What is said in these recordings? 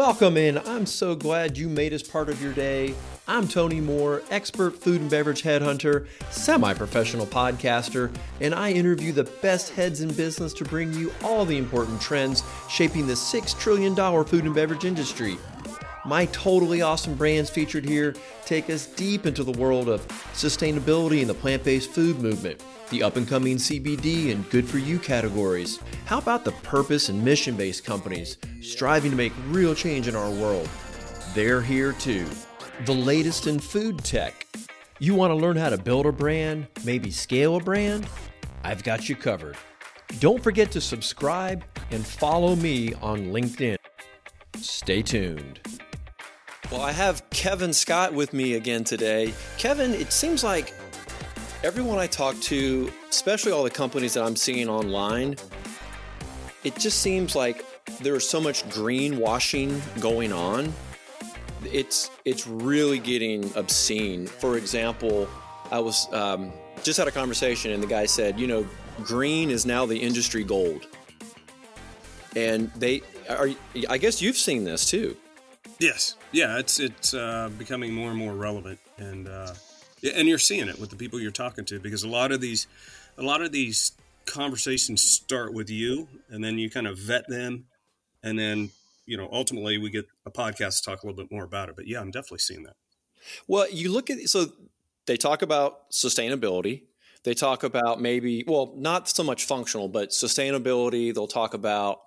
Welcome in. I'm so glad you made us part of your day. I'm Tony Moore, expert food and beverage headhunter, semi professional podcaster, and I interview the best heads in business to bring you all the important trends shaping the $6 trillion food and beverage industry. My totally awesome brands featured here take us deep into the world of sustainability and the plant based food movement, the up and coming CBD and good for you categories. How about the purpose and mission based companies striving to make real change in our world? They're here too. The latest in food tech. You want to learn how to build a brand, maybe scale a brand? I've got you covered. Don't forget to subscribe and follow me on LinkedIn. Stay tuned. Well, I have Kevin Scott with me again today. Kevin, it seems like everyone I talk to, especially all the companies that I'm seeing online, it just seems like there's so much greenwashing going on. It's it's really getting obscene. For example, I was um, just had a conversation and the guy said, you know, green is now the industry gold, and they are. I guess you've seen this too. Yes, yeah, it's it's uh, becoming more and more relevant, and uh, and you're seeing it with the people you're talking to because a lot of these, a lot of these conversations start with you, and then you kind of vet them, and then you know ultimately we get a podcast to talk a little bit more about it. But yeah, I'm definitely seeing that. Well, you look at so they talk about sustainability. They talk about maybe well, not so much functional, but sustainability. They'll talk about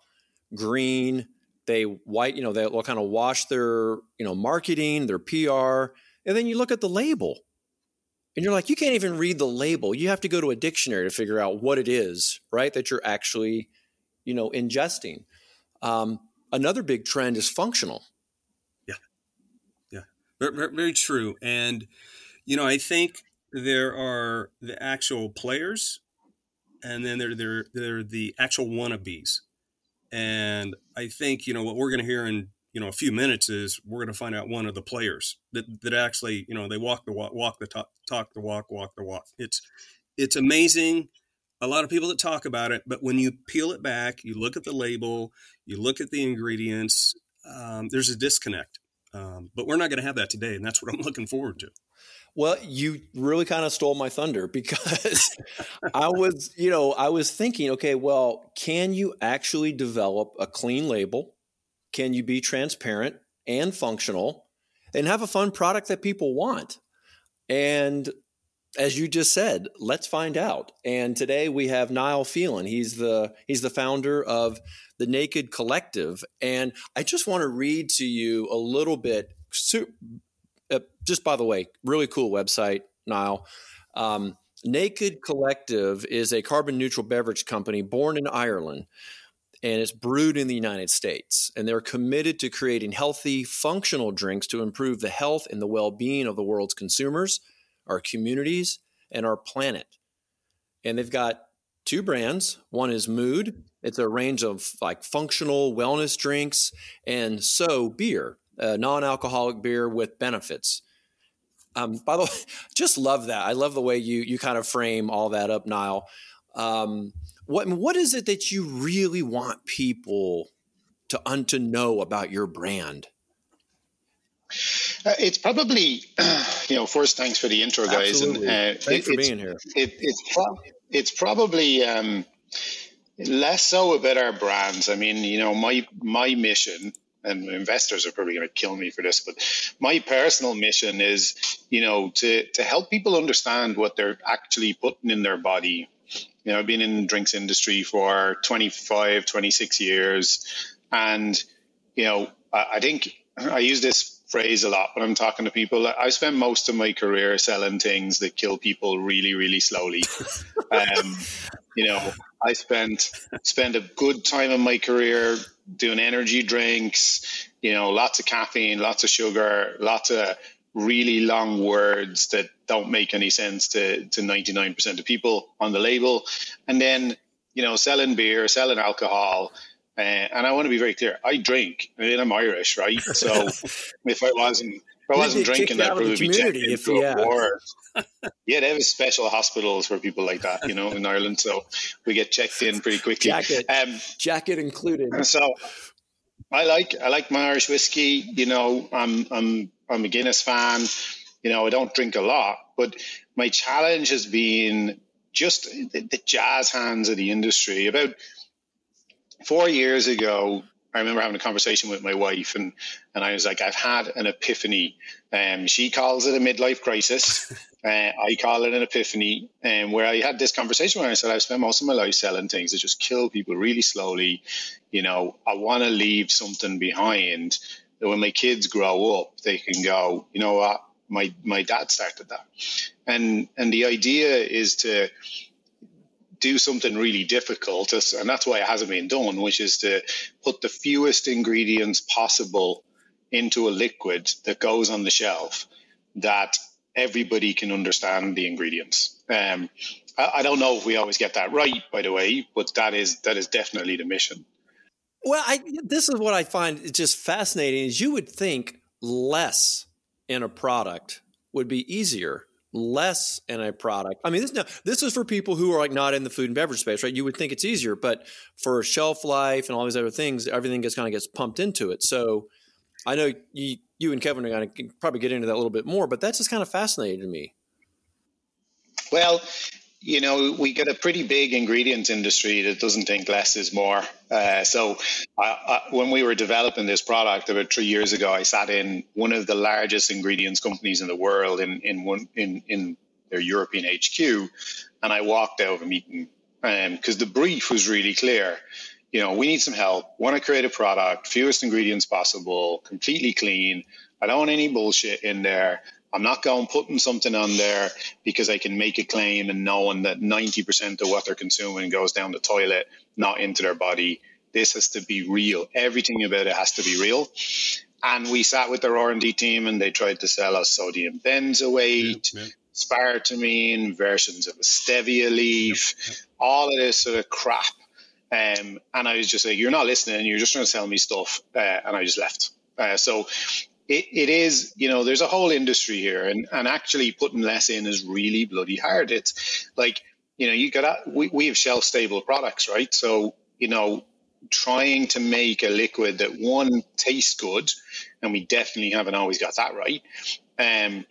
green they white, you know, they'll kind of wash their, you know, marketing, their PR, and then you look at the label. And you're like, you can't even read the label. You have to go to a dictionary to figure out what it is, right? That you're actually, you know, ingesting. Um, another big trend is functional. Yeah, yeah, very, very true. And you know, I think there are the actual players, and then there there there are the actual wannabes. And I think, you know, what we're going to hear in, you know, a few minutes is we're going to find out one of the players that, that actually, you know, they walk the walk, walk the talk, talk the walk, walk the walk. It's, it's amazing. A lot of people that talk about it, but when you peel it back, you look at the label, you look at the ingredients, um, there's a disconnect. Um, but we're not going to have that today. And that's what I'm looking forward to. Well, you really kind of stole my thunder because I was, you know, I was thinking, okay, well, can you actually develop a clean label? Can you be transparent and functional and have a fun product that people want? And as you just said, let's find out. And today we have Niall Phelan. He's the he's the founder of the Naked Collective, and I just want to read to you a little bit uh, just by the way, really cool website, Niall. Um, Naked Collective is a carbon neutral beverage company born in Ireland and it's brewed in the United States. And they're committed to creating healthy, functional drinks to improve the health and the well being of the world's consumers, our communities, and our planet. And they've got two brands. One is Mood, it's a range of like functional wellness drinks, and So Beer, a non-alcoholic beer with benefits. Um, by the way, just love that. I love the way you you kind of frame all that up, Niall. Um, what what is it that you really want people to un, to know about your brand? Uh, it's probably, you know, first thanks for the intro, guys, Absolutely. and uh, thanks it, for being here. It, it's pro- it's probably um, less so about our brands. I mean, you know, my my mission and investors are probably going to kill me for this, but my personal mission is, you know, to to help people understand what they're actually putting in their body. You know, I've been in the drinks industry for 25, 26 years, and you know, I, I think I use this phrase a lot when I'm talking to people. I spent most of my career selling things that kill people really, really slowly. um, you know, I spent spent a good time in my career doing energy drinks, you know, lots of caffeine, lots of sugar, lots of really long words that don't make any sense to, to 99% of people on the label. And then, you know, selling beer, selling alcohol. Uh, and I want to be very clear, I drink. I mean, I'm Irish, right? So if I wasn't if I wasn't drinking, I'd probably be checked into yeah. a ward. yeah, they have special hospitals for people like that, you know, in Ireland. So we get checked in pretty quickly. Jacket, um, jacket included. So, I like I like my Irish whiskey. You know, I'm I'm I'm a Guinness fan. You know, I don't drink a lot, but my challenge has been just the, the jazz hands of the industry. About four years ago, I remember having a conversation with my wife, and and I was like, I've had an epiphany. Um, she calls it a midlife crisis. uh, I call it an epiphany. And um, where I had this conversation where I said, I've spent most of my life selling things that just kill people really slowly. You know, I want to leave something behind that when my kids grow up, they can go, you know what, my my dad started that, and and the idea is to do something really difficult, and that's why it hasn't been done, which is to put the fewest ingredients possible into a liquid that goes on the shelf that everybody can understand the ingredients. Um, I, I, don't know if we always get that right, by the way, but that is that is definitely the mission. Well, I, this is what I find just fascinating: is you would think less in a product would be easier less in a product. I mean, this now this is for people who are like not in the food and beverage space, right? You would think it's easier, but for shelf life and all these other things, everything gets kind of gets pumped into it. So I know you you and Kevin are going to probably get into that a little bit more, but that's just kind of fascinating to me. Well, you know, we get a pretty big ingredients industry that doesn't think less is more. Uh, so, when we were developing this product about three years ago, I sat in one of the largest ingredients companies in the world in in one in in their European HQ, and I walked out of a meeting because um, the brief was really clear. You know, we need some help. Want to create a product, fewest ingredients possible, completely clean. I don't want any bullshit in there. I'm not going putting something on there because I can make a claim and knowing that 90% of what they're consuming goes down the toilet, not into their body. This has to be real. Everything about it has to be real. And we sat with their R&D team and they tried to sell us sodium benzoate, yeah, yeah. spartamine, versions of a stevia leaf, yeah, all of this sort of crap. Um, and I was just like, you're not listening. You're just trying to sell me stuff. Uh, and I just left. Uh, so it, it is, you know, there's a whole industry here, and, and actually putting less in is really bloody hard. It's like, you know, you got we, we have shelf stable products, right? So, you know, trying to make a liquid that one tastes good, and we definitely haven't always got that right. Um,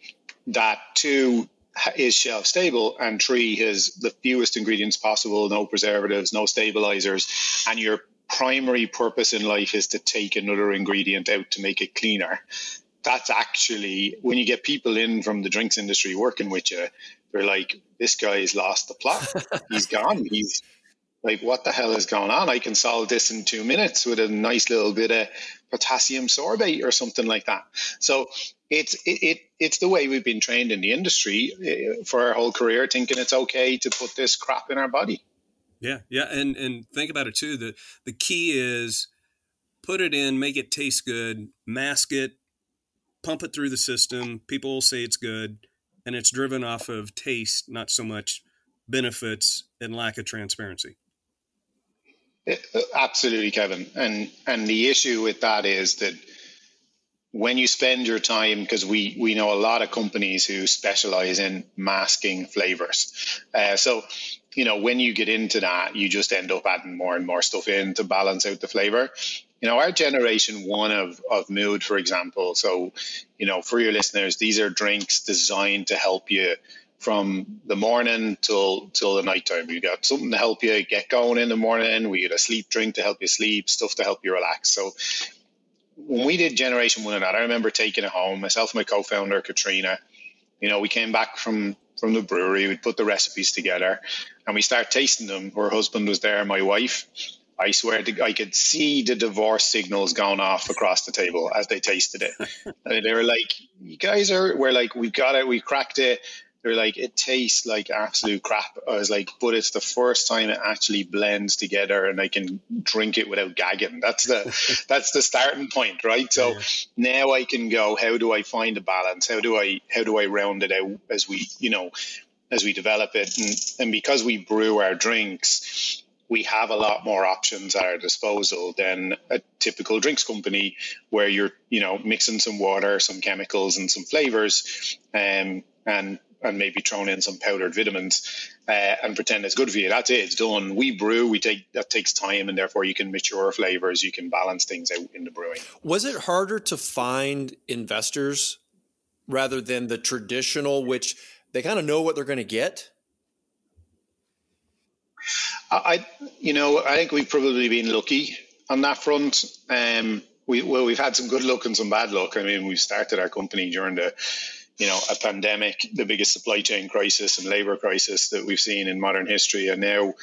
that two is shelf stable, and three has the fewest ingredients possible, no preservatives, no stabilizers, and you're primary purpose in life is to take another ingredient out to make it cleaner. That's actually when you get people in from the drinks industry working with you, they're like, this guy's lost the plot. He's gone. He's like, what the hell is going on? I can solve this in two minutes with a nice little bit of potassium sorbate or something like that. So it's it, it, it's the way we've been trained in the industry eh, for our whole career, thinking it's okay to put this crap in our body. Yeah, yeah, and and think about it too. The the key is put it in, make it taste good, mask it, pump it through the system. People will say it's good, and it's driven off of taste, not so much benefits and lack of transparency. Absolutely, Kevin. And and the issue with that is that when you spend your time, because we we know a lot of companies who specialize in masking flavors. Uh, so you know, when you get into that, you just end up adding more and more stuff in to balance out the flavor. You know, our generation one of, of mood, for example. So, you know, for your listeners, these are drinks designed to help you from the morning till till the nighttime. You got something to help you get going in the morning. We get a sleep drink to help you sleep, stuff to help you relax. So when we did generation one of that, I remember taking it home, myself and my co-founder Katrina. You know, we came back from from the brewery. We'd put the recipes together and we start tasting them. Her husband was there, my wife. I swear to, I could see the divorce signals going off across the table as they tasted it. they were like, "You guys are." We're like, "We got it. We cracked it." They're like, "It tastes like absolute crap." I was like, "But it's the first time it actually blends together, and I can drink it without gagging." That's the that's the starting point, right? So yeah. now I can go. How do I find a balance? How do I how do I round it out as we you know as we develop it. And, and because we brew our drinks, we have a lot more options at our disposal than a typical drinks company where you're, you know, mixing some water, some chemicals and some flavors. Um, and and maybe thrown in some powdered vitamins uh, and pretend it's good for you. That's it. It's done. We brew. We take that takes time, and therefore you can mature flavors. You can balance things out in the brewing. Was it harder to find investors rather than the traditional, which they kind of know what they're going to get? I, you know, I think we've probably been lucky on that front. Um, we well, we've had some good luck and some bad luck. I mean, we started our company during the, you know, a pandemic, the biggest supply chain crisis and labor crisis that we've seen in modern history, and now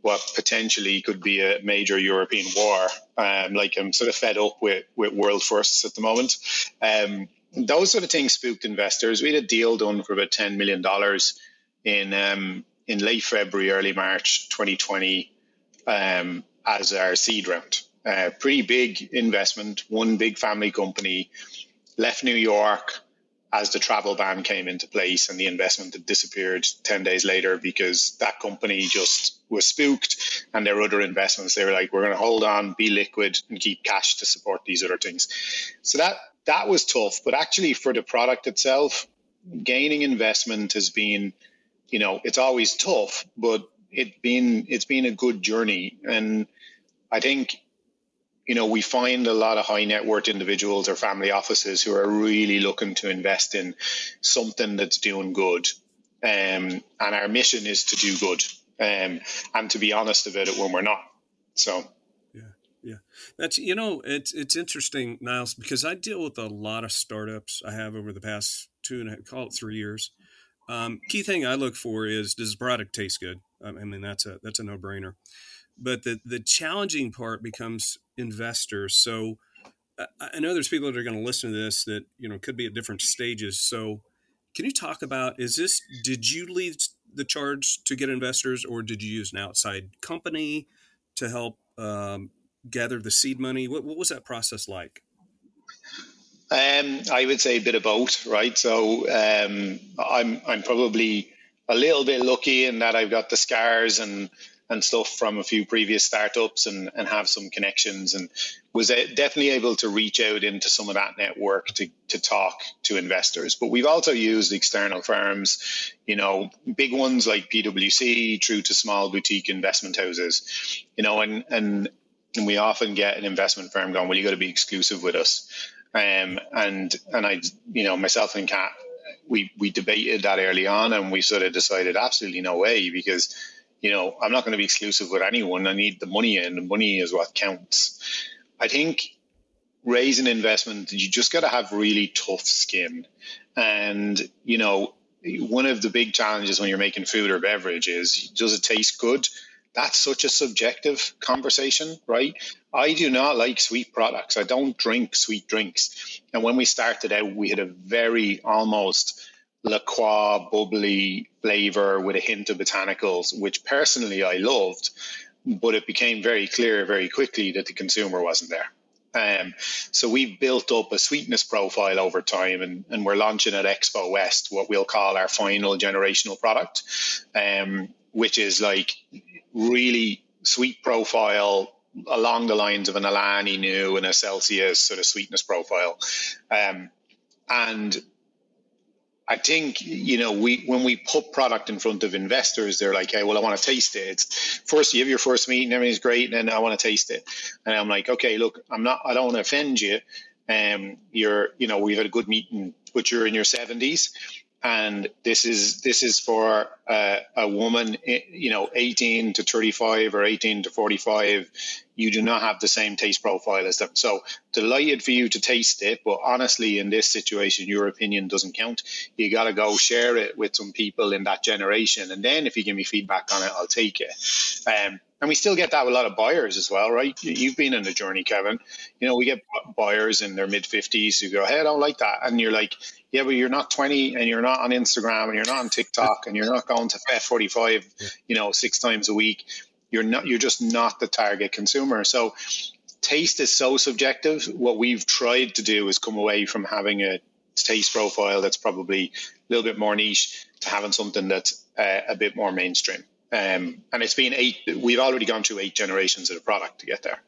what potentially could be a major European war. Um, like I'm sort of fed up with with world firsts at the moment. Um, those sort of things spooked investors. We had a deal done for about ten million dollars in um, in late February, early March 2020 um, as our seed round. Uh, pretty big investment, one big family company left New York as the travel ban came into place and the investment had disappeared 10 days later because that company just was spooked and their other investments they were like we're going to hold on be liquid and keep cash to support these other things. So that that was tough but actually for the product itself gaining investment has been you know, it's always tough, but it been it's been a good journey, and I think you know we find a lot of high net worth individuals or family offices who are really looking to invest in something that's doing good, um, and our mission is to do good, um, and to be honest about it when we're not. So. Yeah, yeah, that's you know it's it's interesting, Niles, because I deal with a lot of startups. I have over the past two and call it three years, um, key thing I look for is does the product taste good? I mean that's a that's a no brainer. But the the challenging part becomes investors. So I know there's people that are going to listen to this that you know could be at different stages. So can you talk about is this did you lead the charge to get investors or did you use an outside company to help um, gather the seed money? What, what was that process like? Um, I would say a bit of both, right? So um, I'm I'm probably a little bit lucky in that I've got the scars and and stuff from a few previous startups and, and have some connections and was definitely able to reach out into some of that network to, to talk to investors. But we've also used external firms, you know, big ones like PwC through to small boutique investment houses, you know, and, and, and we often get an investment firm going, well, you got to be exclusive with us. Um, and and I, you know, myself and Kat, we we debated that early on, and we sort of decided absolutely no way because, you know, I'm not going to be exclusive with anyone. I need the money in. The money is what counts. I think raising investment, you just got to have really tough skin, and you know, one of the big challenges when you're making food or beverage is does it taste good? that's such a subjective conversation, right? I do not like sweet products. I don't drink sweet drinks. And when we started out, we had a very almost La Croix bubbly flavor with a hint of botanicals, which personally I loved, but it became very clear very quickly that the consumer wasn't there. Um, so we've built up a sweetness profile over time, and, and we're launching at Expo West what we'll call our final generational product, um, which is like really sweet profile along the lines of an Alani Nu and a Celsius sort of sweetness profile. Um, and I think you know we when we put product in front of investors, they're like, "Hey, well, I want to taste it." It's first you have your first meeting, everything's great, and then I want to taste it. And I'm like, "Okay, look, I'm not. I don't want to offend you. Um, you're, you know, we've had a good meeting, but you're in your 70s, and this is this is for uh, a woman eh, you know 18 to 35 or 18 to 45 you do not have the same taste profile as them so delighted for you to taste it but honestly in this situation your opinion doesn't count you got to go share it with some people in that generation and then if you give me feedback on it i'll take it um, and we still get that with a lot of buyers as well, right? You've been in the journey, Kevin. You know, we get buyers in their mid 50s who go, Hey, I don't like that. And you're like, Yeah, but you're not 20 and you're not on Instagram and you're not on TikTok and you're not going to F45, you know, six times a week. You're not, you're just not the target consumer. So taste is so subjective. What we've tried to do is come away from having a taste profile that's probably a little bit more niche to having something that's uh, a bit more mainstream. Um, and it's been eight. We've already gone through eight generations of the product to get there.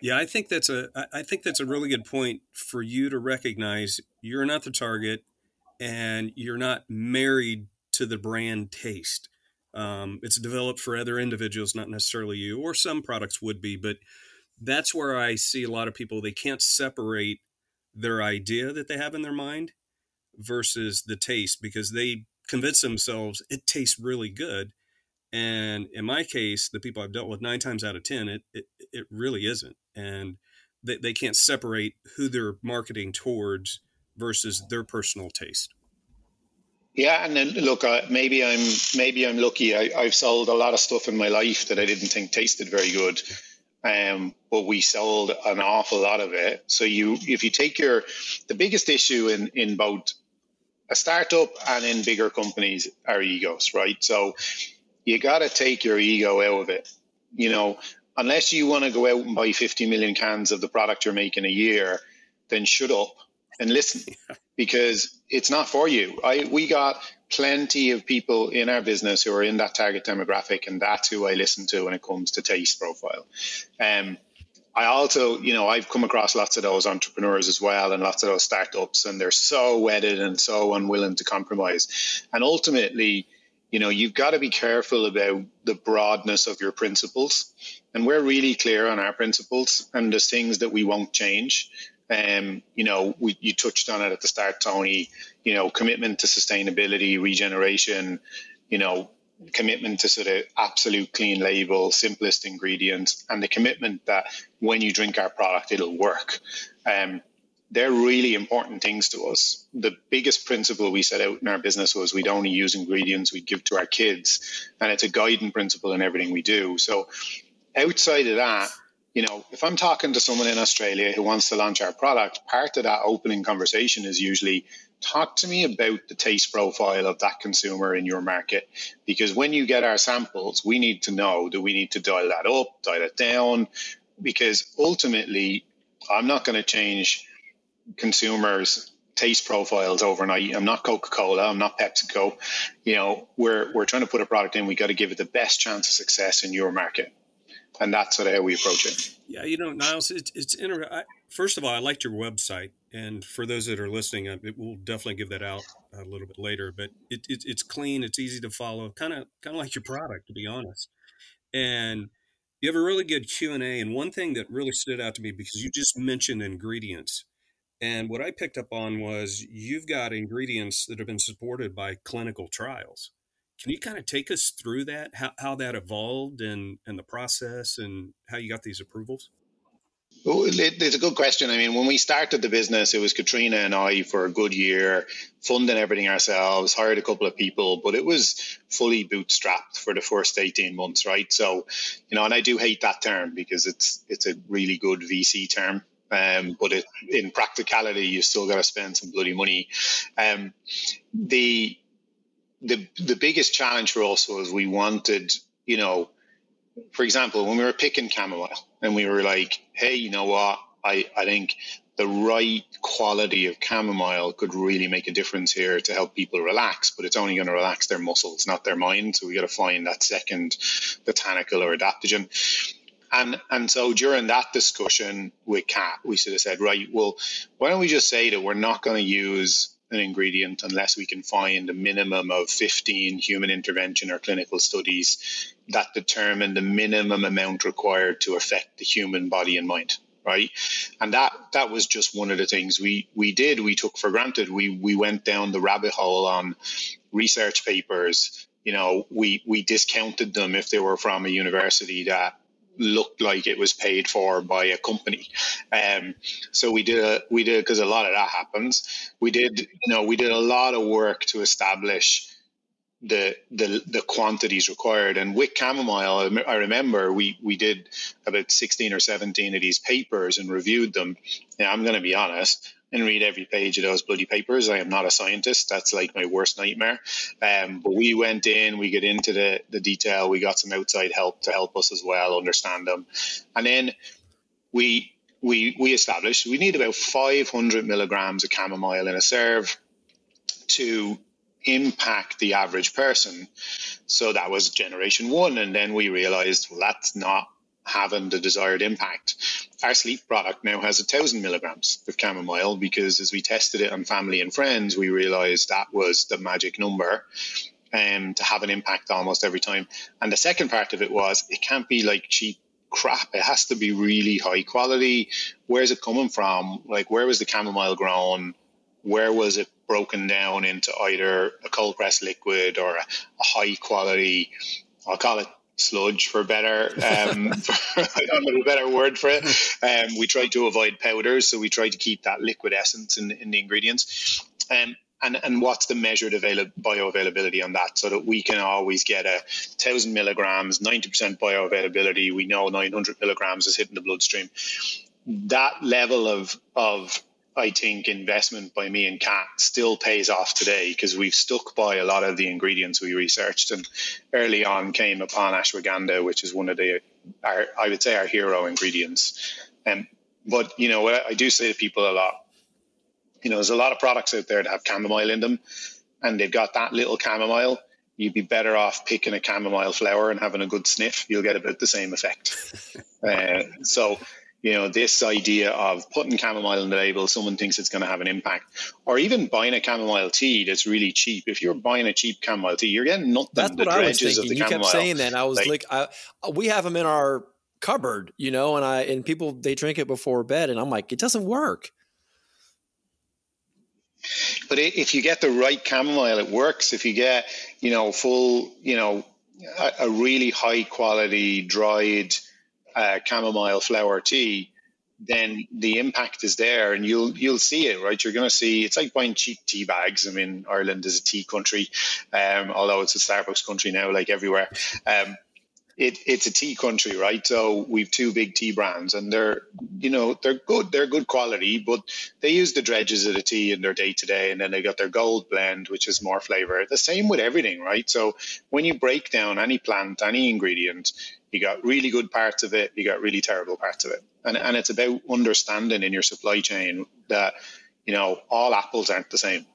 Yeah, I think that's a. I think that's a really good point for you to recognize you're not the target, and you're not married to the brand taste. Um, it's developed for other individuals, not necessarily you, or some products would be, but that's where I see a lot of people, they can't separate their idea that they have in their mind versus the taste because they convince themselves it tastes really good. And in my case, the people I've dealt with nine times out of 10, it, it, it really isn't. And they, they can't separate who they're marketing towards versus their personal taste. Yeah, and then look, uh, maybe I'm maybe I'm lucky. I, have sold a lot of stuff in my life that I didn't think tasted very good, um, but we sold an awful lot of it. So you, if you take your, the biggest issue in in both a startup and in bigger companies are egos, right? So you got to take your ego out of it. You know, unless you want to go out and buy 50 million cans of the product you're making a year, then shut up and listen because it's not for you. I we got plenty of people in our business who are in that target demographic, and that's who I listen to when it comes to taste profile. Um, I also, you know, I've come across lots of those entrepreneurs as well, and lots of those startups, and they're so wedded and so unwilling to compromise. And ultimately, you know, you've got to be careful about the broadness of your principles. And we're really clear on our principles, and there's things that we won't change. Um, you know, we, you touched on it at the start, Tony. You know, commitment to sustainability, regeneration. You know, commitment to sort of absolute clean label, simplest ingredients, and the commitment that when you drink our product, it'll work. Um, they're really important things to us. The biggest principle we set out in our business was we'd only use ingredients we'd give to our kids, and it's a guiding principle in everything we do. So, outside of that, you know, if I'm talking to someone in Australia who wants to launch our product, part of that opening conversation is usually talk to me about the taste profile of that consumer in your market. Because when you get our samples, we need to know do we need to dial that up, dial it down? Because ultimately, I'm not going to change consumers' taste profiles overnight. I'm not Coca-Cola. I'm not PepsiCo. You know, we're we're trying to put a product in. We got to give it the best chance of success in your market and that's sort of how we approach it. Yeah, you know, Niles, it's, it's interesting. First of all, I liked your website, and for those that are listening, uh, it will definitely give that out a little bit later. But it, it, it's clean, it's easy to follow, kind of kind of like your product, to be honest. And you have a really good Q and A. And one thing that really stood out to me because you just mentioned ingredients, and what I picked up on was you've got ingredients that have been supported by clinical trials. Can you kind of take us through that, how, how that evolved and, and the process and how you got these approvals? Well, it's a good question. I mean, when we started the business, it was Katrina and I for a good year, funding everything ourselves, hired a couple of people, but it was fully bootstrapped for the first 18 months, right? So, you know, and I do hate that term because it's it's a really good VC term. Um, but it, in practicality, you still got to spend some bloody money. Um, the the the biggest challenge for us was we wanted, you know, for example, when we were picking chamomile and we were like, hey, you know what? I, I think the right quality of chamomile could really make a difference here to help people relax, but it's only going to relax their muscles, not their mind. So we got to find that second botanical or adaptogen. And and so during that discussion with Kat, we sort of said, right, well, why don't we just say that we're not going to use an ingredient unless we can find a minimum of 15 human intervention or clinical studies that determine the minimum amount required to affect the human body and mind right? And that that was just one of the things we we did we took for granted. We we went down the rabbit hole on research papers. You know we we discounted them if they were from a university that looked like it was paid for by a company. Um, so we did a, we did because a lot of that happens. We did you know we did a lot of work to establish the the the quantities required. And with chamomile, I remember we we did about sixteen or seventeen of these papers and reviewed them. And I'm going to be honest and read every page of those bloody papers. I am not a scientist. That's like my worst nightmare. Um, but we went in, we get into the, the detail. We got some outside help to help us as well understand them. And then we we we established we need about 500 milligrams of chamomile in a serve to impact the average person. So that was generation one. And then we realized, well, that's not having the desired impact. Our sleep product now has a thousand milligrams of chamomile because as we tested it on family and friends, we realized that was the magic number. um, to have an impact almost every time. And the second part of it was it can't be like cheap crap. It has to be really high quality. Where's it coming from? Like, where was the chamomile grown? Where was it broken down into either a cold pressed liquid or a, a high quality, I'll call it sludge for better um, for, I don't know a better word for it. Um, we try to avoid powders, so we try to keep that liquid essence in, in the ingredients. Um, and, and what's the measured avail- bioavailability on that so that we can always get a 1000 milligrams 90% bioavailability we know 900 milligrams is hitting the bloodstream that level of of I think investment by me and Kat still pays off today because we've stuck by a lot of the ingredients we researched and early on came upon ashwagandha, which is one of the, our, I would say our hero ingredients. Um, but, you know, what I do say to people a lot, you know, there's a lot of products out there that have chamomile in them and they've got that little chamomile. You'd be better off picking a chamomile flower and having a good sniff. You'll get about the same effect. uh, so, you know, this idea of putting chamomile on the label, someone thinks it's going to have an impact, or even buying a chamomile tea that's really cheap. If you're buying a cheap chamomile tea, you're getting nothing. That's what I was thinking. You kept saying that. I was like, like I, we have them in our cupboard, you know, and I and people they drink it before bed, and I'm like, it doesn't work. But if you get the right chamomile, it works. If you get, you know, full, you know, a, a really high quality dried uh, chamomile flower tea, then the impact is there, and you'll you'll see it, right? You're going to see it's like buying cheap tea bags. I mean, Ireland is a tea country, um, although it's a Starbucks country now, like everywhere. Um, it, it's a tea country, right? So we've two big tea brands, and they're you know they're good, they're good quality, but they use the dredges of the tea in their day to day, and then they got their gold blend, which is more flavor. The same with everything, right? So when you break down any plant, any ingredient, you got really good parts of it, you got really terrible parts of it, and and it's about understanding in your supply chain that you know all apples aren't the same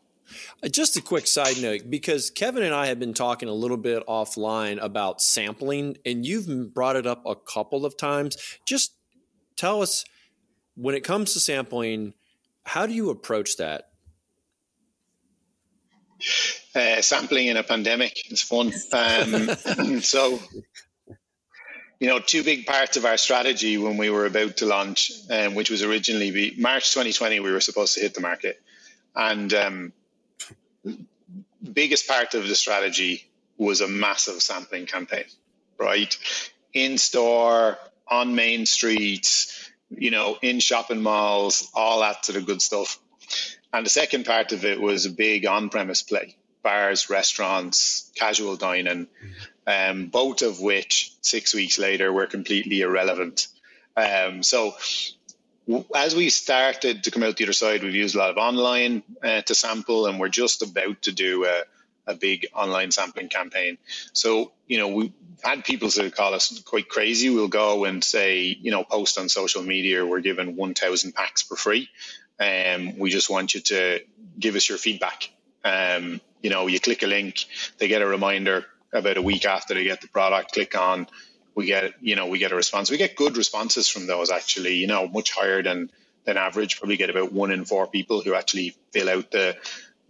uh, just a quick side note because Kevin and I have been talking a little bit offline about sampling, and you've brought it up a couple of times. Just tell us when it comes to sampling, how do you approach that? Uh, sampling in a pandemic is fun. Um, so, you know, two big parts of our strategy when we were about to launch, um, which was originally be March 2020, we were supposed to hit the market, and um, biggest part of the strategy was a massive sampling campaign, right? In store, on main streets, you know, in shopping malls, all that sort of good stuff. And the second part of it was a big on premise play bars, restaurants, casual dining, um, both of which six weeks later were completely irrelevant. Um, so as we started to come out the other side, we've used a lot of online uh, to sample, and we're just about to do a, a big online sampling campaign. So, you know, we've had people sort of call us quite crazy. We'll go and say, you know, post on social media, we're giving 1,000 packs for free. Um, we just want you to give us your feedback. Um, you know, you click a link, they get a reminder about a week after they get the product, click on, we get you know we get a response. We get good responses from those actually. You know, much higher than than average. Probably get about one in four people who actually fill out the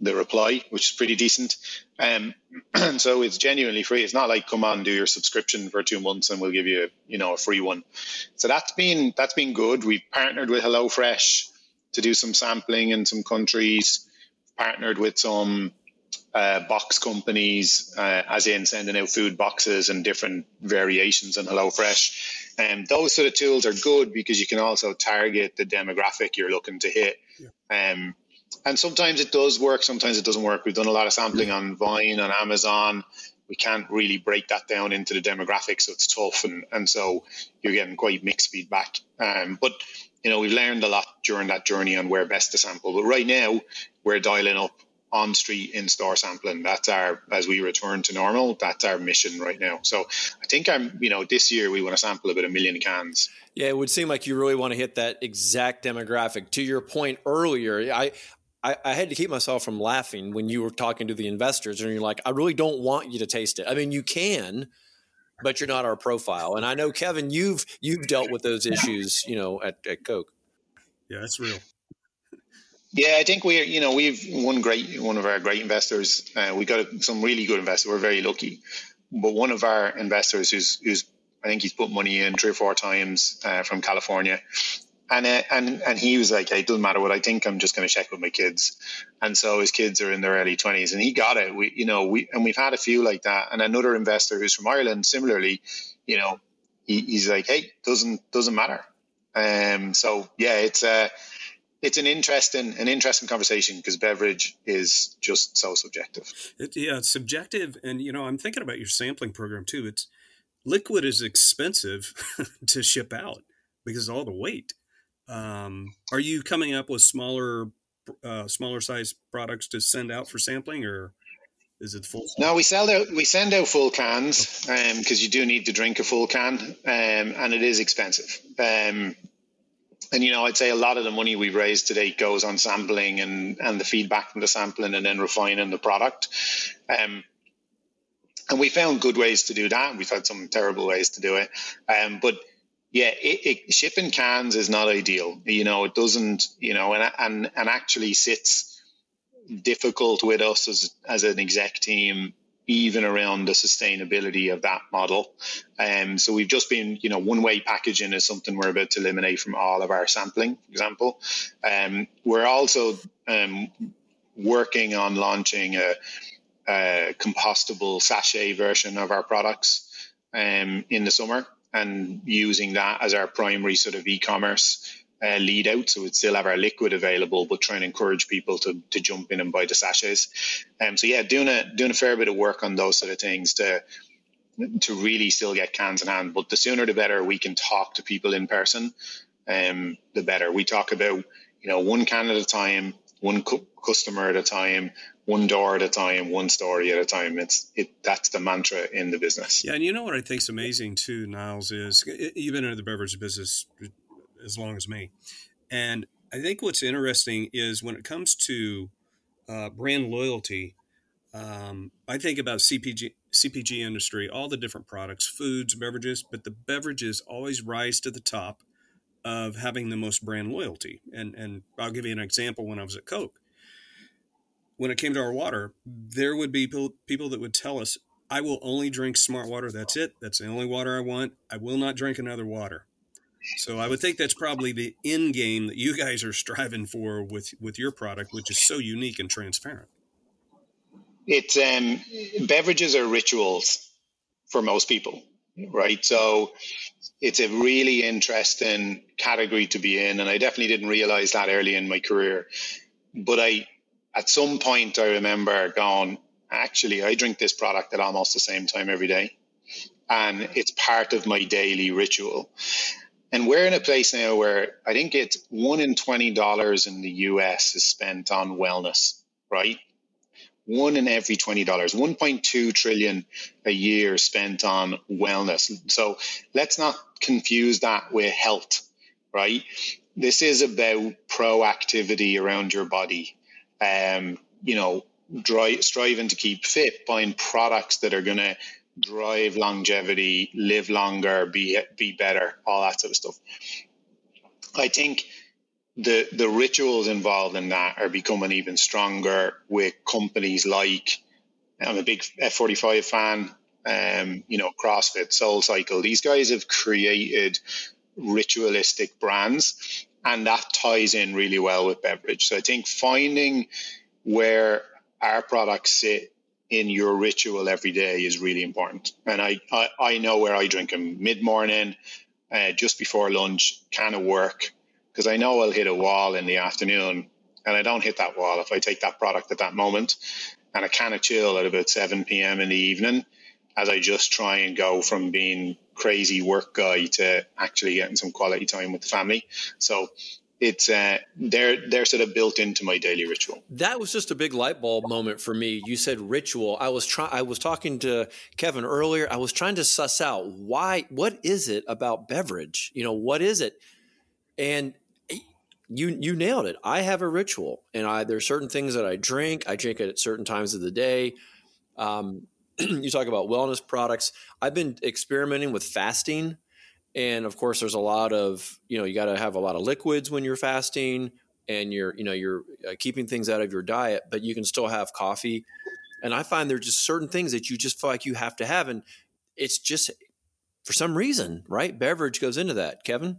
the reply, which is pretty decent. Um, and so it's genuinely free. It's not like come on, do your subscription for two months and we'll give you, you know, a free one. So that's been that's been good. We've partnered with HelloFresh to do some sampling in some countries. Partnered with some uh, box companies, uh, as in sending out food boxes and different variations on HelloFresh. And those sort of tools are good because you can also target the demographic you're looking to hit. Yeah. Um, and sometimes it does work, sometimes it doesn't work. We've done a lot of sampling yeah. on Vine, on Amazon. We can't really break that down into the demographics, so it's tough. And, and so you're getting quite mixed feedback. Um, but you know, we've learned a lot during that journey on where best to sample. But right now, we're dialing up on street in store sampling. That's our as we return to normal. That's our mission right now. So I think I'm you know this year we want to sample about a million cans. Yeah, it would seem like you really want to hit that exact demographic. To your point earlier, I. I, I had to keep myself from laughing when you were talking to the investors, and you're like, "I really don't want you to taste it." I mean, you can, but you're not our profile. And I know, Kevin, you've you've dealt with those issues, you know, at, at Coke. Yeah, that's real. Yeah, I think we're you know, we've one great, one of our great investors. Uh, we got some really good investors. We're very lucky, but one of our investors, who's, who's, I think he's put money in three or four times uh, from California, and uh, and and he was like, hey, "It doesn't matter what I think. I'm just going to check with my kids." And so his kids are in their early twenties, and he got it. We, you know, we and we've had a few like that. And another investor who's from Ireland, similarly, you know, he, he's like, "Hey, doesn't doesn't matter." Um, so yeah, it's uh, it's an interesting an interesting conversation because beverage is just so subjective. It, yeah, it's subjective, and you know, I'm thinking about your sampling program too. It's liquid is expensive to ship out because of all the weight. Um, are you coming up with smaller uh, smaller size products to send out for sampling, or is it full? No, we sell out. We send out full cans because um, you do need to drink a full can, um, and it is expensive. Um, and you know, I'd say a lot of the money we've raised today goes on sampling and and the feedback from the sampling, and then refining the product. Um, and we found good ways to do that. We've had some terrible ways to do it, um, but yeah, it, it, shipping cans is not ideal. You know, it doesn't. You know, and and and actually sits difficult with us as as an exec team even around the sustainability of that model. Um, so we've just been, you know, one way packaging is something we're about to eliminate from all of our sampling, for example. Um, we're also um, working on launching a, a, compostable sachet version of our products um, in the summer and using that as our primary sort of e-commerce uh, lead out, so we'd still have our liquid available, but try and encourage people to, to jump in and buy the sachets. Um, so yeah, doing a doing a fair bit of work on those sort of things to to really still get cans in hand. But the sooner the better we can talk to people in person, um, the better. We talk about you know one can at a time, one cu- customer at a time, one door at a time, one story at a time. It's it that's the mantra in the business. Yeah, and you know what I think is amazing too, Niles, is you've been in the beverage business as long as me. And I think what's interesting is when it comes to uh, brand loyalty, um, I think about CPG CPG industry, all the different products, foods, beverages, but the beverages always rise to the top of having the most brand loyalty. And and I'll give you an example. When I was at Coke, when it came to our water, there would be people that would tell us, "I will only drink Smart Water. That's it. That's the only water I want. I will not drink another water." So I would think that's probably the end game that you guys are striving for with with your product, which is so unique and transparent. It's um, beverages are rituals for most people, right? So it's a really interesting category to be in, and I definitely didn't realize that early in my career. But I, at some point, I remember going, actually, I drink this product at almost the same time every day, and it's part of my daily ritual. And we're in a place now where I think it's one in twenty dollars in the US is spent on wellness, right? One in every twenty dollars, 1.2 trillion a year spent on wellness. So let's not confuse that with health, right? This is about proactivity around your body. Um, you know, striving to keep fit, buying products that are going to drive longevity, live longer, be be better, all that sort of stuff. I think the the rituals involved in that are becoming even stronger with companies like I'm a big F45 fan. Um, you know, CrossFit, Soul Cycle. These guys have created ritualistic brands, and that ties in really well with beverage. So I think finding where our products sit in your ritual every day is really important. And I, I, I know where I drink them mid morning, uh, just before lunch, kind of work, because I know I'll hit a wall in the afternoon. And I don't hit that wall if I take that product at that moment. And I kind of chill at about 7 p.m. in the evening as I just try and go from being crazy work guy to actually getting some quality time with the family. So it's uh, they're they're sort of built into my daily ritual. That was just a big light bulb moment for me. You said ritual. I was trying. I was talking to Kevin earlier. I was trying to suss out why. What is it about beverage? You know, what is it? And you you nailed it. I have a ritual, and I there's certain things that I drink. I drink it at certain times of the day. Um, you talk about wellness products. I've been experimenting with fasting and of course there's a lot of you know you got to have a lot of liquids when you're fasting and you're you know you're uh, keeping things out of your diet, but you can still have coffee. And I find there's just certain things that you just feel like you have to have, and it's just for some reason, right? Beverage goes into that. Kevin.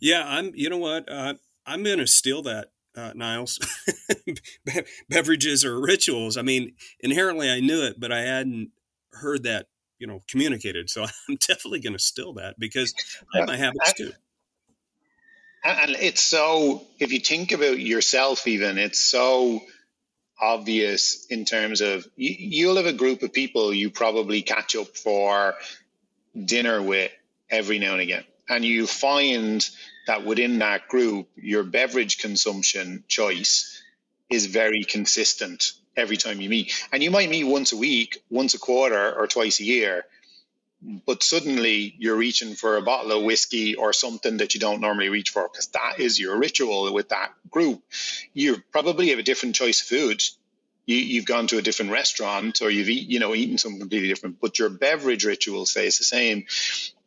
Yeah, I'm. You know what? Uh, I'm to steal that, uh, Niles. Be- beverages or rituals. I mean, inherently, I knew it, but I hadn't heard that you know communicated. So I'm definitely going to steal that because I have my habits too. And it's so, if you think about yourself, even, it's so obvious in terms of you, you'll have a group of people you probably catch up for dinner with every now and again. And you find that within that group, your beverage consumption choice is very consistent every time you meet. And you might meet once a week, once a quarter, or twice a year but suddenly you're reaching for a bottle of whiskey or something that you don't normally reach for because that is your ritual with that group. You probably have a different choice of food. You, have gone to a different restaurant or you've eat, you know eaten something completely different, but your beverage ritual stays the same.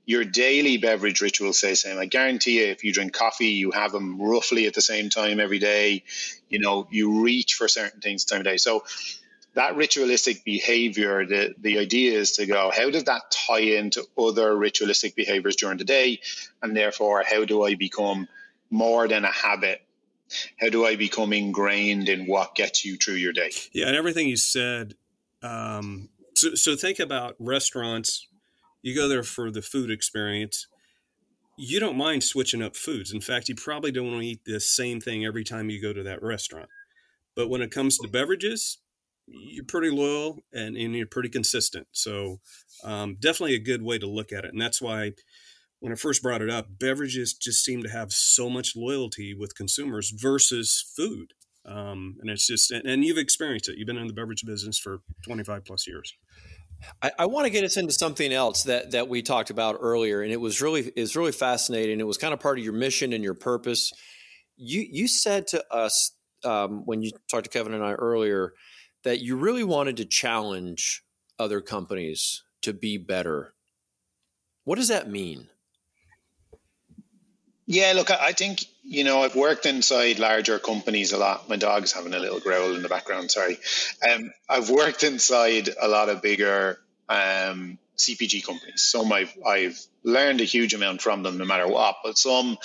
Your daily beverage ritual stays the same. I guarantee you, if you drink coffee, you have them roughly at the same time every day. You know, you reach for certain things time of day. So that ritualistic behavior, the, the idea is to go, how does that tie into other ritualistic behaviors during the day? And therefore, how do I become more than a habit? How do I become ingrained in what gets you through your day? Yeah, and everything you said. Um, so, so think about restaurants. You go there for the food experience. You don't mind switching up foods. In fact, you probably don't want to eat the same thing every time you go to that restaurant. But when it comes to beverages, you're pretty loyal and, and you're pretty consistent. So um, definitely a good way to look at it. And that's why when I first brought it up, beverages just seem to have so much loyalty with consumers versus food. Um, and it's just, and, and, you've experienced it. You've been in the beverage business for 25 plus years. I, I want to get us into something else that that we talked about earlier, and it was really is really fascinating. It was kind of part of your mission and your purpose. You you said to us um, when you talked to Kevin and I earlier that you really wanted to challenge other companies to be better. What does that mean? Yeah, look, I think, you know, I've worked inside larger companies a lot. My dog's having a little growl in the background, sorry. Um, I've worked inside a lot of bigger um, CPG companies. Some I've, I've learned a huge amount from them no matter what, but some,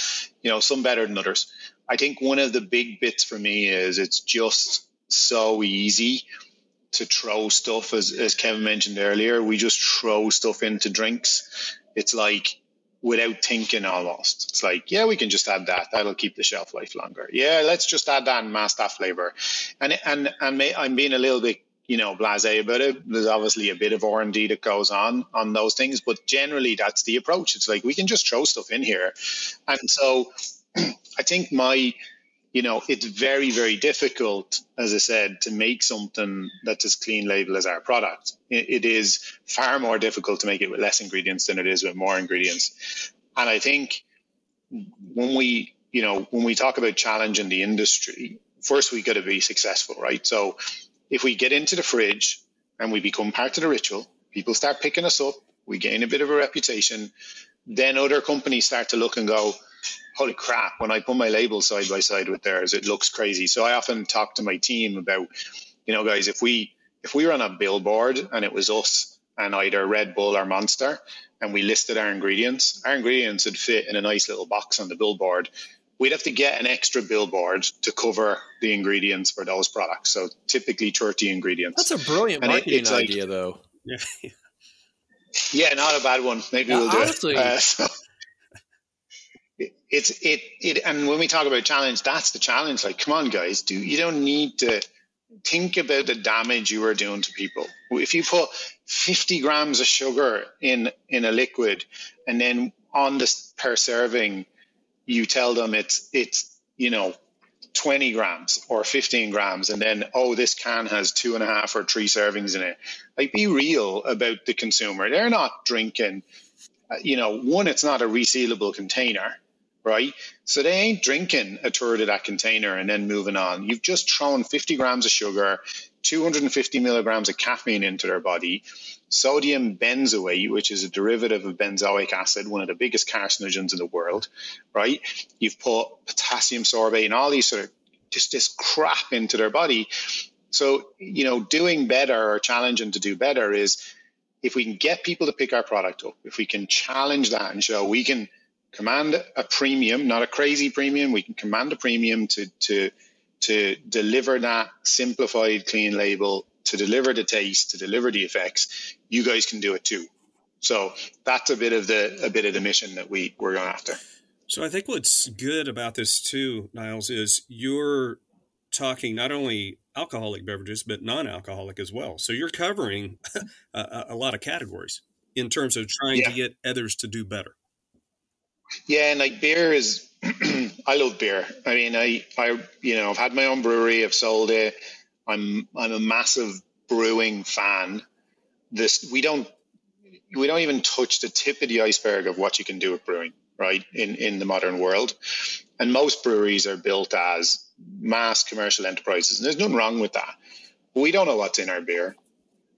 you know, some better than others. I think one of the big bits for me is it's just so easy to throw stuff as, as Kevin mentioned earlier. We just throw stuff into drinks. It's like without thinking almost. It's like, yeah, we can just add that. That'll keep the shelf life longer. Yeah, let's just add that and mask that flavor. And and and may, I'm being a little bit you know blasé about it. There's obviously a bit of R and D that goes on on those things, but generally that's the approach. It's like we can just throw stuff in here, and so I think my you know, it's very, very difficult, as I said, to make something that's as clean label as our product. it is far more difficult to make it with less ingredients than it is with more ingredients. And I think when we, you know, when we talk about challenging the industry, first we got to be successful, right? So if we get into the fridge and we become part of the ritual, people start picking us up, we gain a bit of a reputation, then other companies start to look and go, holy crap, when I put my label side by side with theirs, it looks crazy. So I often talk to my team about, you know, guys, if we if we were on a billboard and it was us and either Red Bull or Monster and we listed our ingredients, our ingredients would fit in a nice little box on the billboard. We'd have to get an extra billboard to cover the ingredients for those products. So typically 30 ingredients. That's a brilliant marketing it, idea, like, though. Yeah. yeah, not a bad one. Maybe we'll do honestly, it. Uh, so it's it it and when we talk about challenge that's the challenge. Like come on guys do you don't need to think about the damage you are doing to people. If you put 50 grams of sugar in in a liquid and then on this per serving you tell them it's it's you know 20 grams or 15 grams and then oh this can has two and a half or three servings in it. Like be real about the consumer. They're not drinking uh, you know one it's not a resealable container right? So they ain't drinking a third of that container and then moving on. You've just thrown 50 grams of sugar, 250 milligrams of caffeine into their body, sodium benzoate, which is a derivative of benzoic acid, one of the biggest carcinogens in the world, right? You've put potassium sorbate and all these sort of just this crap into their body. So, you know, doing better or challenging to do better is if we can get people to pick our product up, if we can challenge that and show we can command a premium, not a crazy premium, we can command a premium to to to deliver that simplified clean label, to deliver the taste, to deliver the effects, you guys can do it too. So that's a bit of the a bit of the mission that we we're going after. So I think what's good about this too, Niles, is you're talking not only alcoholic beverages but non-alcoholic as well. So you're covering a, a, lot of categories in terms of trying yeah. to get others to do better. Yeah, and like beer is, I love beer. I mean, I, I, you know, I've had my own brewery. I've sold it. I'm, I'm a massive brewing fan. This we don't, we don't even touch the tip of the iceberg of what you can do with brewing, right? In in the modern world, and most breweries are built as mass commercial enterprises, and there's nothing wrong with that. We don't know what's in our beer.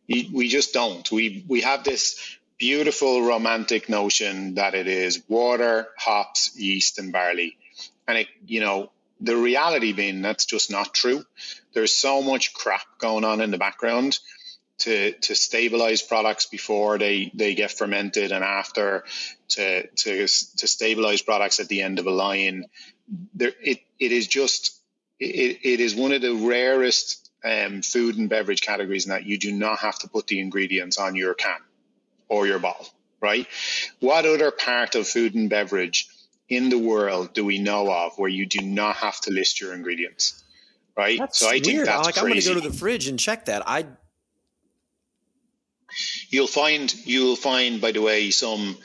We just don't. We we have this beautiful romantic notion that it is water, hops, yeast, and barley. And it, you know, the reality being that's just not true. There's so much crap going on in the background to to stabilize products before they they get fermented and after to to to stabilize products at the end of a line. There, it it is just it, it is one of the rarest um, food and beverage categories in that you do not have to put the ingredients on your can or your bottle, right? What other part of food and beverage in the world do we know of where you do not have to list your ingredients? Right. That's so I weird. think that's like crazy. I'm going to go to the fridge and check that. I you'll find you'll find by the way some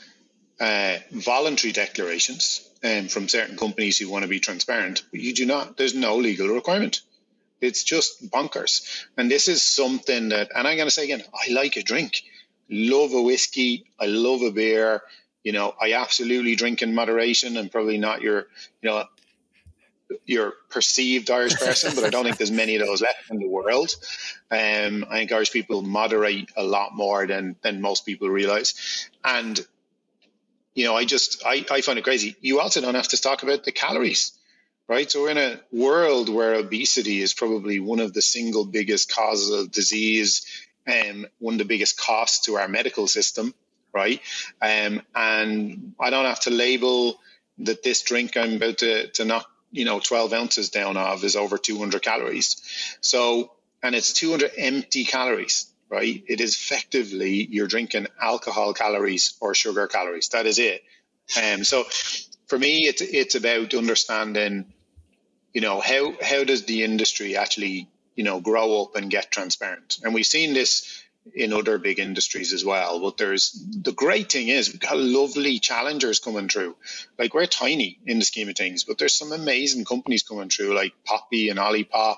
uh, voluntary declarations um, from certain companies who want to be transparent. But you do not. There's no legal requirement. It's just bonkers. And this is something that, and I'm going to say again, I like a drink love a whiskey. I love a beer. You know, I absolutely drink in moderation and probably not your, you know, your perceived Irish person, but I don't think there's many of those left in the world. Um, I think Irish people moderate a lot more than than most people realize. And you know, I just I, I find it crazy. You also don't have to talk about the calories, right? So we're in a world where obesity is probably one of the single biggest causes of disease um, one of the biggest costs to our medical system, right? Um, and I don't have to label that this drink I'm about to, to knock, you know, 12 ounces down of is over 200 calories. So, and it's 200 empty calories, right? It is effectively you're drinking alcohol calories or sugar calories. That is it. Um, so for me, it's, it's about understanding, you know, how, how does the industry actually you know, grow up and get transparent. And we've seen this in other big industries as well. But there's the great thing is we've got lovely challengers coming through. Like we're tiny in the scheme of things, but there's some amazing companies coming through, like Poppi and Olipop.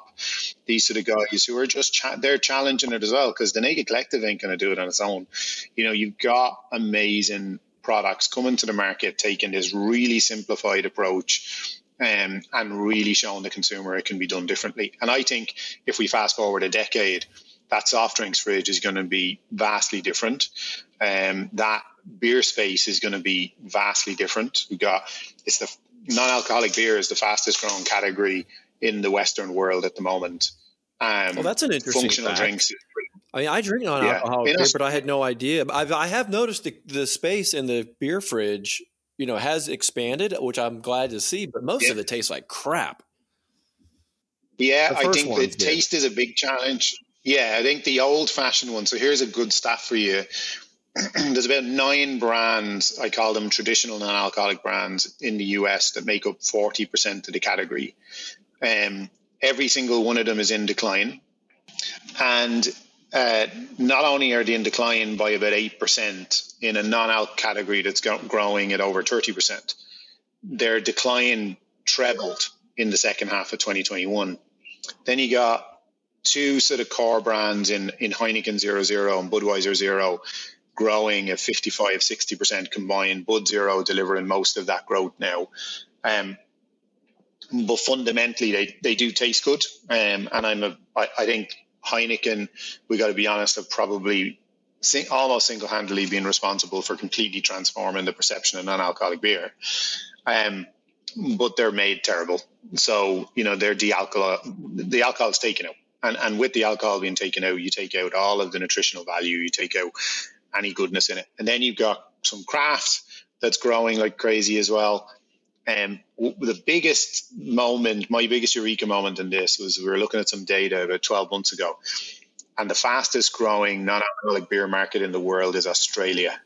These are the guys who are just cha- they're challenging it as well because the Naked Collective ain't going to do it on its own. You know, you've got amazing products coming to the market, taking this really simplified approach um, and really showing the consumer it can be done differently. And I think if we fast forward a decade, that soft drinks fridge is going to be vastly different. Um, that beer space is going to be vastly different. We've got it's the non-alcoholic beer is the fastest growing category in the Western world at the moment. Um, well, that's an interesting functional fact. drinks. I mean, I drink non-alcoholic yeah. beer, but I had no idea. I've, I have noticed the, the space in the beer fridge you know, has expanded, which I'm glad to see, but most yeah. of it tastes like crap. Yeah, I think the taste is a big challenge. Yeah, I think the old fashioned one. So here's a good stat for you. There's about nine brands, I call them traditional non alcoholic brands in the US that make up 40% of the category. Um, every single one of them is in decline. And uh, not only are they in decline by about 8% in a non-alc category that's growing at over 30%, their decline trebled in the second half of 2021. Then you got two sort of core brands in, in Heineken 00 and Budweiser Zero growing at 55, 60% combined. Bud Zero delivering most of that growth now. Um, but fundamentally, they, they do taste good. Um, and I'm a, I, I think Heineken, we got to be honest, have probably sing, almost single handedly been responsible for completely transforming the perception of non alcoholic beer. Um, but they're made terrible. So, you know, they're de alcohol, the alcohol is taken out. And, and with the alcohol being taken out, you take out all of the nutritional value, you take out any goodness in it. And then you've got some craft that's growing like crazy as well. Um, the biggest moment, my biggest eureka moment in this was we were looking at some data about 12 months ago, and the fastest growing non-alcoholic beer market in the world is Australia.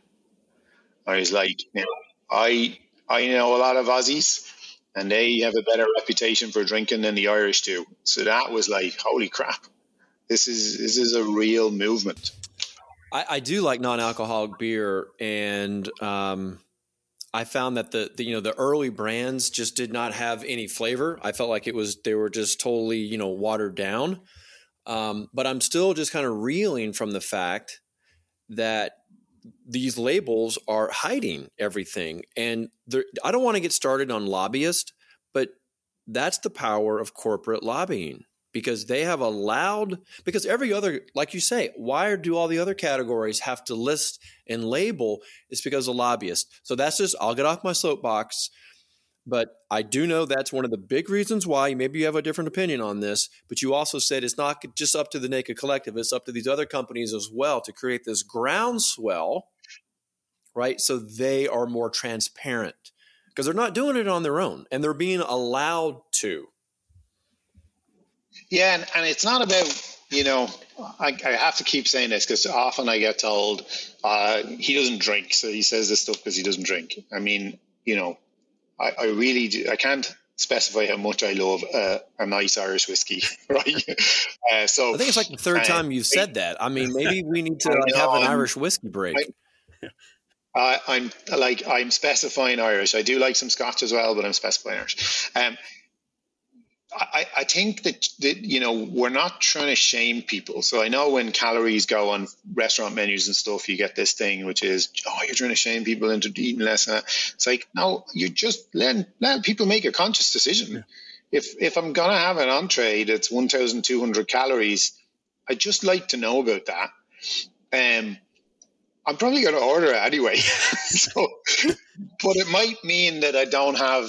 I was like, you know, I I know a lot of Aussies, and they have a better reputation for drinking than the Irish do. So that was like, holy crap, this is this is a real movement. I, I do like non-alcoholic beer, and um, I found that the, the, you know the early brands just did not have any flavor. I felt like it was they were just totally you know watered down. Um, but I'm still just kind of reeling from the fact that these labels are hiding everything, and I don't want to get started on lobbyists, but that's the power of corporate lobbying because they have allowed because every other like you say why do all the other categories have to list and label? It's because of lobbyists. So that's just i'll get off my soapbox but i do know that's one of the big reasons why maybe you have a different opinion on this but you also said it's not just up to the naked collective it's up to these other companies as well to create this groundswell right? So they are more transparent because they're not doing it on their own and they're being allowed to yeah, and, and it's not about you know I, I have to keep saying this because often I get told uh, he doesn't drink, so he says this stuff because he doesn't drink. I mean, you know, I, I really do, I can't specify how much I love uh, a nice Irish whiskey, right? Uh, so I think it's like the third uh, time you've said that. I mean, maybe we need to like, have an Irish whiskey break. I, I'm like I'm specifying Irish. I do like some Scotch as well, but I'm specifying Irish. Um, I, I think that, that, you know we're not trying to shame people. So I know when calories go on restaurant menus and stuff, you get this thing which is, oh, you're trying to shame people into eating less. It's like no, you just let let people make a conscious decision. Yeah. If if I'm gonna have an entree that's 1,200 calories, I just like to know about that. Um, I'm probably going to order it anyway. so, but it might mean that I don't have,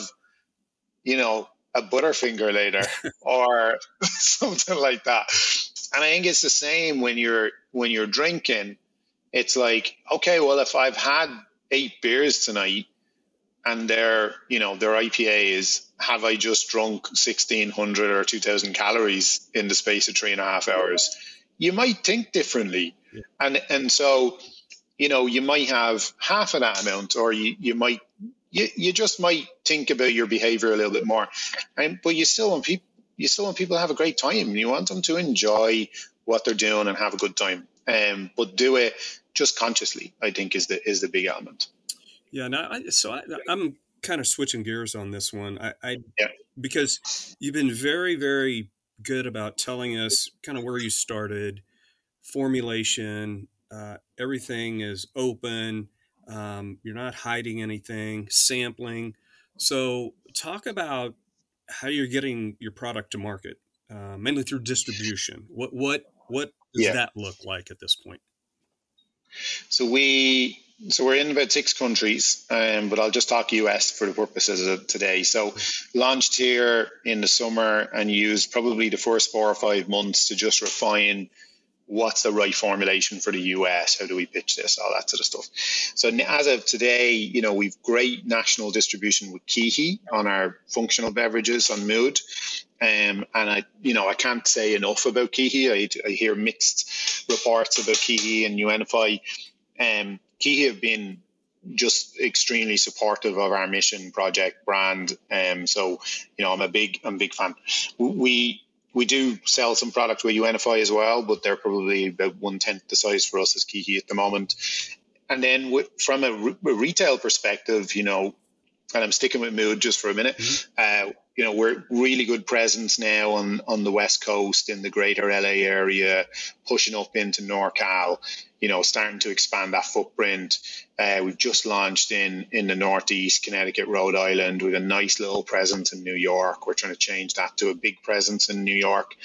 you know, a butterfinger later or something like that. And I think it's the same when you're when you're drinking. It's like, okay, well, if I've had eight beers tonight and their, you know, their IPA is, have I just drunk 1600 or 2000 calories in the space of three and a half hours? You might think differently. Yeah. And, and so, you know, you might have half of that amount or you, you might you, you just might think about your behavior a little bit more. And but you still want people you still want people to have a great time. You want them to enjoy what they're doing and have a good time. Um, but do it just consciously. I think is the is the big element. Yeah. Now, I, so I, am kind of switching gears on this one. I, I yeah. because you've been very very good about telling us kind of where you started, formulation. Uh, everything is open um, you're not hiding anything, sampling. So, talk about how you're getting your product to market, uh, mainly through distribution. What what what does yeah. that look like at this point? So we so we're in about six countries, um, but I'll just talk US for the purposes of today. So launched here in the summer and used probably the first four or five months to just refine what's the right formulation for the US? How do we pitch this? All that sort of stuff. So as of today, you know, we've great national distribution with KeHE on our functional beverages on Mood. Um, and I, you know, I can't say enough about KeHE. I, I hear mixed reports about KeHE and UNFI. Um, KeHE have been just extremely supportive of our mission project brand. Um, so, you know, I'm a big, I'm a big fan. We, we do sell some product with UNFI as well, but they're probably about one tenth the size for us as KeHE at the moment. And then from a, re- a, retail perspective, you know, and I'm sticking with Mood just for a minute. Mm-hmm. Uh, you know, we're really good presence now on on the west coast in the greater LA area, pushing up into NorCal you know, starting to expand that footprint. Uh, we've just launched in in the Northeast, Connecticut, Rhode Island, with a nice little presence in New York. We're trying to change that to a big presence in New York.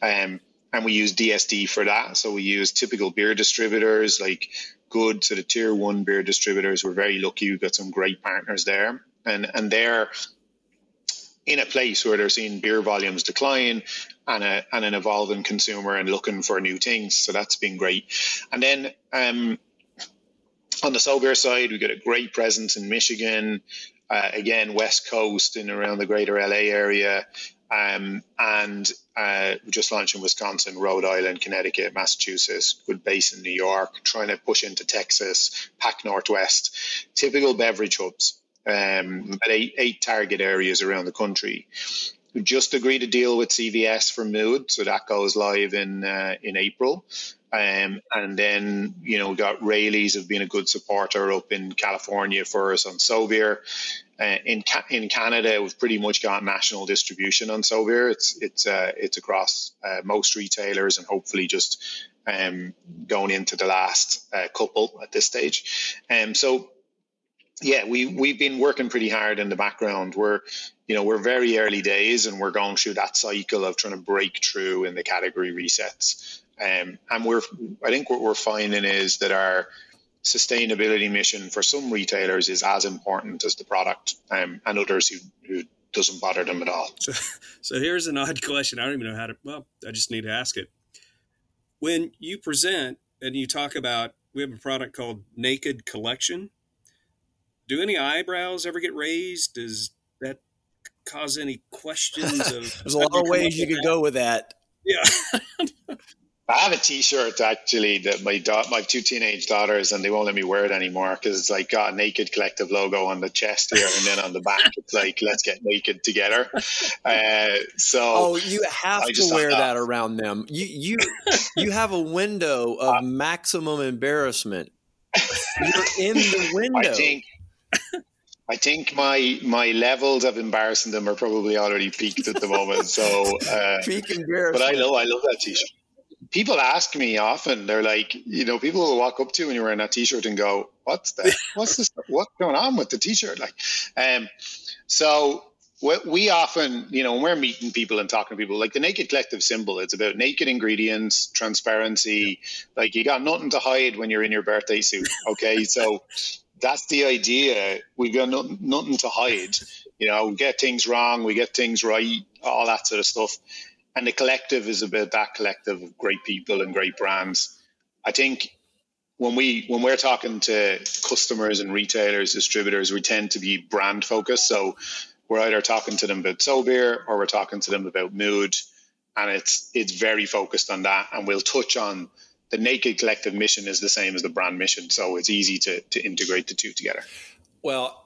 Um, and we use DSD for that. So we use typical beer distributors like good sort of tier one beer distributors. We're very lucky. We've got some great partners there, and and they're in a place where they're seeing beer volumes decline and, a, and an evolving consumer and looking for new things. So that's been great. And then um, on the soul beer side, we've got a great presence in Michigan, uh, again, West Coast and around the greater LA area. Um, and uh, just launched in Wisconsin, Rhode Island, Connecticut, Massachusetts, good base in New York, trying to push into Texas, Pac Northwest, typical beverage hubs um, about eight, eight target areas around the country. We just agreed a deal with CVS for Mood, so that goes live in uh, in April. Um, and then, you know, we got Raley's have been a good supporter up in California for us on Sovier. Uh, in Ca- in Canada, we've pretty much got national distribution on Sovier. It's it's uh, it's across uh, most retailers and hopefully just um, going into the last uh, couple at this stage. Um, so yeah, we we've been working pretty hard in the background. We're you know we're very early days, and we're going through that cycle of trying to break through in the category resets. Um, and we're I think what we're finding is that our sustainability mission for some retailers is as important as the product, um, and others who who doesn't bother them at all. So, so here's an odd question. I don't even know how to. Well, I just need to ask it. When you present and you talk about, we have a product called Naked Collection do any eyebrows ever get raised? Does that cause any questions of there's a lot of ways you could go with that yeah I have a T-shirt actually that my da- my two teenage daughters and they won't let me wear it anymore because it's like got a Naked Collective logo on the chest here and then on the back it's like let's get naked together. Uh, so oh, you have to wear that around them. You you you have a window of uh, maximum embarrassment. You're in the window. I think I think my my levels of embarrassing them are probably already peaked at the moment. So uh, peak embarrassment. But I know I love that t-shirt. People ask me often. They're like, you know, people will walk up to you when you're wearing that t-shirt and go, "What's that? What's this? What's going on with the t-shirt?" Like, um, so we often, you know, when we're meeting people and talking to people, like the Naked Collective symbol, it's about naked ingredients, transparency. Like you got nothing to hide when you're in your birthday suit. Okay, so that's the idea. We've got nothing, nothing to hide. You know, we get things wrong, we get things right, all that sort of stuff. And the collective is about that collective of great people and great brands. I think when we when we're talking to customers and retailers, distributors, we tend to be brand focused. So we're either talking to them about Soul Beer or we're talking to them about mood, and it's it's very focused on that. And we'll touch on the naked collective mission is the same as the brand mission so it's easy to, to integrate the two together well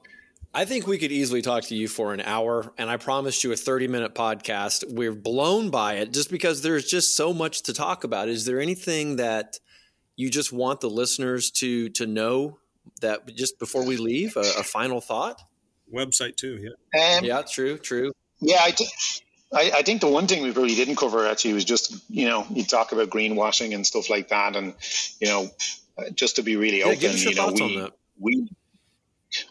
I think we could easily talk to you for an hour, and I promised you a 30 minute podcast. We're blown by it just because there's just so much to talk about. Is there anything that you just want the listeners to to know that just before we leave, a, a final thought? Website too, yeah. Um, yeah, true, true. Yeah, I, I, I, think the one thing we really didn't cover actually was just you know you talk about greenwashing and stuff like that, and you know just to be really yeah, open, you know we we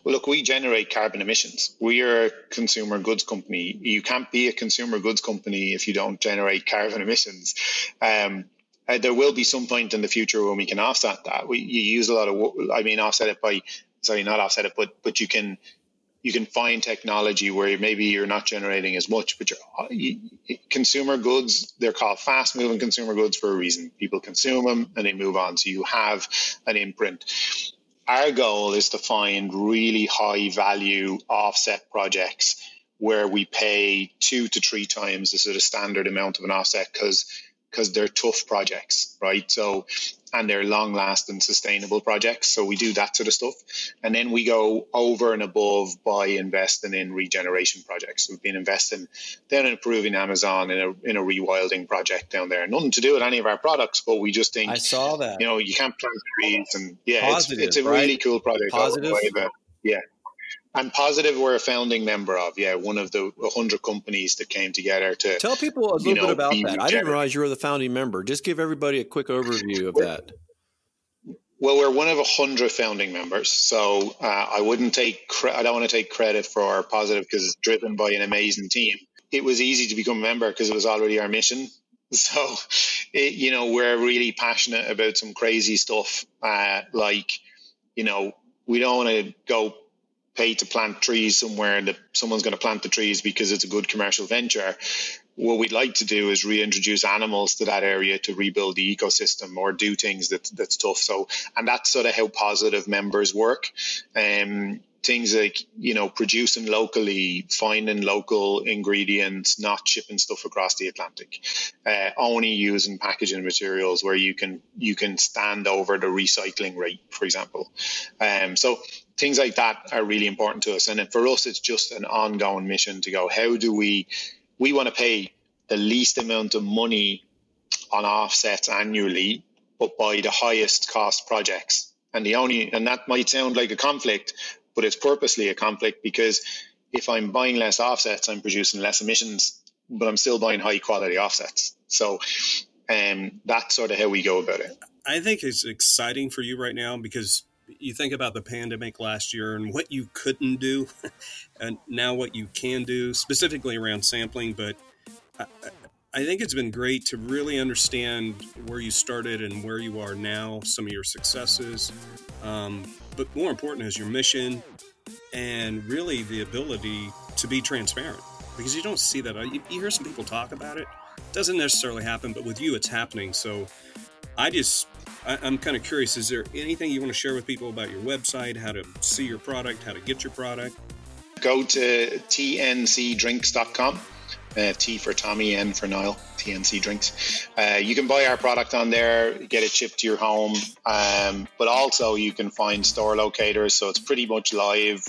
well, look, we generate carbon emissions. We are a consumer goods company. You can't be a consumer goods company if you don't generate carbon emissions. Um, uh, there will be some point in the future when we can offset that. We you use a lot of, I mean, offset it by sorry, not offset it, but but you can you can find technology where maybe you're not generating as much, but you, uh, consumer goods, they're called fast moving consumer goods for a reason. People consume them and they move on. So you have an imprint. Our goal is to find really high value offset projects where we pay two to three times the sort of standard amount of an offset because because they're tough projects, right? So and they're long lasting sustainable projects. So we do that sort of stuff. And then we go over and above by investing in regeneration projects. We've been investing then in improving Amazon in a in a rewilding project down there. Nothing to do with any of our products, but we just think I saw that. You know, you can't plant trees and yeah, Positive, it's, it's a right? really cool project. Positive. Yeah. I'm positive we're a founding member of. Yeah, one of the 100 companies that came together to tell people a little know, bit about that. I didn't realize you were the founding member. Just give everybody a quick overview of that. Well, we're one of hundred founding members, so uh, I wouldn't take. Cre- I don't want to take credit for our positive because it's driven by an amazing team. It was easy to become a member because it was already our mission. So, it, you know, we're really passionate about some crazy stuff. Uh, like, you know, we don't want to go pay to plant trees somewhere and that someone's going to plant the trees because it's a good commercial venture. What we'd like to do is reintroduce animals to that area to rebuild the ecosystem or do things that that's tough. So, and that's sort of how positive members work. Um, things like you know producing locally finding local ingredients not shipping stuff across the atlantic uh, only using packaging materials where you can you can stand over the recycling rate for example um, so things like that are really important to us and for us it's just an ongoing mission to go how do we we want to pay the least amount of money on offsets annually but buy the highest cost projects and the only and that might sound like a conflict but it's purposely a conflict because if I'm buying less offsets, I'm producing less emissions, but I'm still buying high quality offsets. So um, that's sort of how we go about it. I think it's exciting for you right now because you think about the pandemic last year and what you couldn't do, and now what you can do, specifically around sampling. But I, I think it's been great to really understand where you started and where you are now, some of your successes, um, but more important is your mission and really the ability to be transparent because you don't see that. You, you hear some people talk about it. it. Doesn't necessarily happen, but with you, it's happening. So I just, I, I'm kind of curious. Is there anything you want to share with people about your website, how to see your product, how to get your product? Go to tncdrinks.com uh, T for Tommy, N for Niall, TNC Drinks. Uh, you can buy our product on there, get it shipped to your home, um, but also you can find store locators. So it's pretty much live.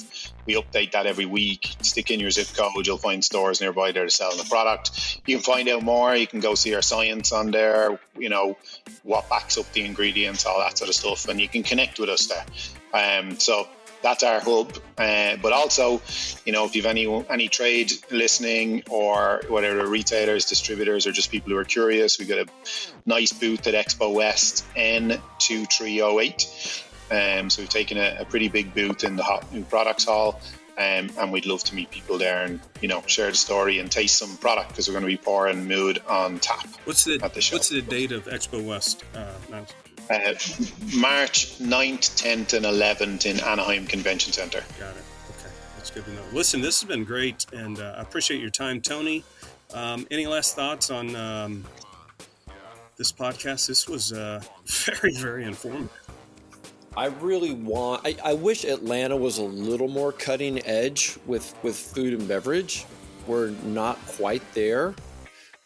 We update that every week. Stick in your zip code, you'll find stores nearby there to sell the product. You can find out more. You can go see our science on there. You know what backs up the ingredients, all that sort of stuff, and you can connect with us there. Um, so that's our hub. Uh, but also, you know, if you've any any trade listening or whatever retailers, distributors, or just people who are curious, we've got a nice booth at Expo West N2308. Um, so we've taken a, a, pretty big booth in the hot new products hall. Um, and we'd love to meet people there and you know share the story and taste some product because we're going to be pouring mood on tap. What's the, the What's the date of Expo West? Uh, uh, March 9th, 10th, and 11th in Anaheim Convention Center. Got it. Okay. That's good to know. Listen, this has been great, and uh, I appreciate your time, Tony. Um, any last thoughts on um, this podcast? This was uh, very, very informative. I really want. I, I, wish Atlanta was a little more cutting edge with with food and beverage. We're not quite there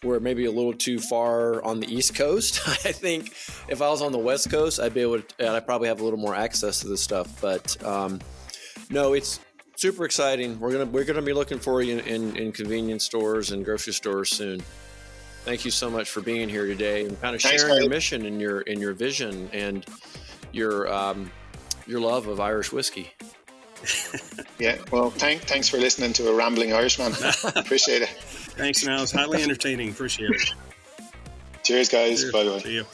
we're maybe a little too far on the East Coast. I think if I was on the West Coast, I'd be able to, I'd probably have a little more access to this stuff. But um, no, it's super exciting. We're gonna we're gonna be looking for you in, in, in, convenience stores and grocery stores soon. Thank you so much for being here today and kind of sharing Thanks, your mission and your and your vision and your um, your love of Irish whiskey. yeah, well, thank, thanks for listening to a rambling Irishman. Appreciate it. Thanks, It's highly entertaining. Appreciate it. Cheers, guys. Cheers. Bye bye. See you.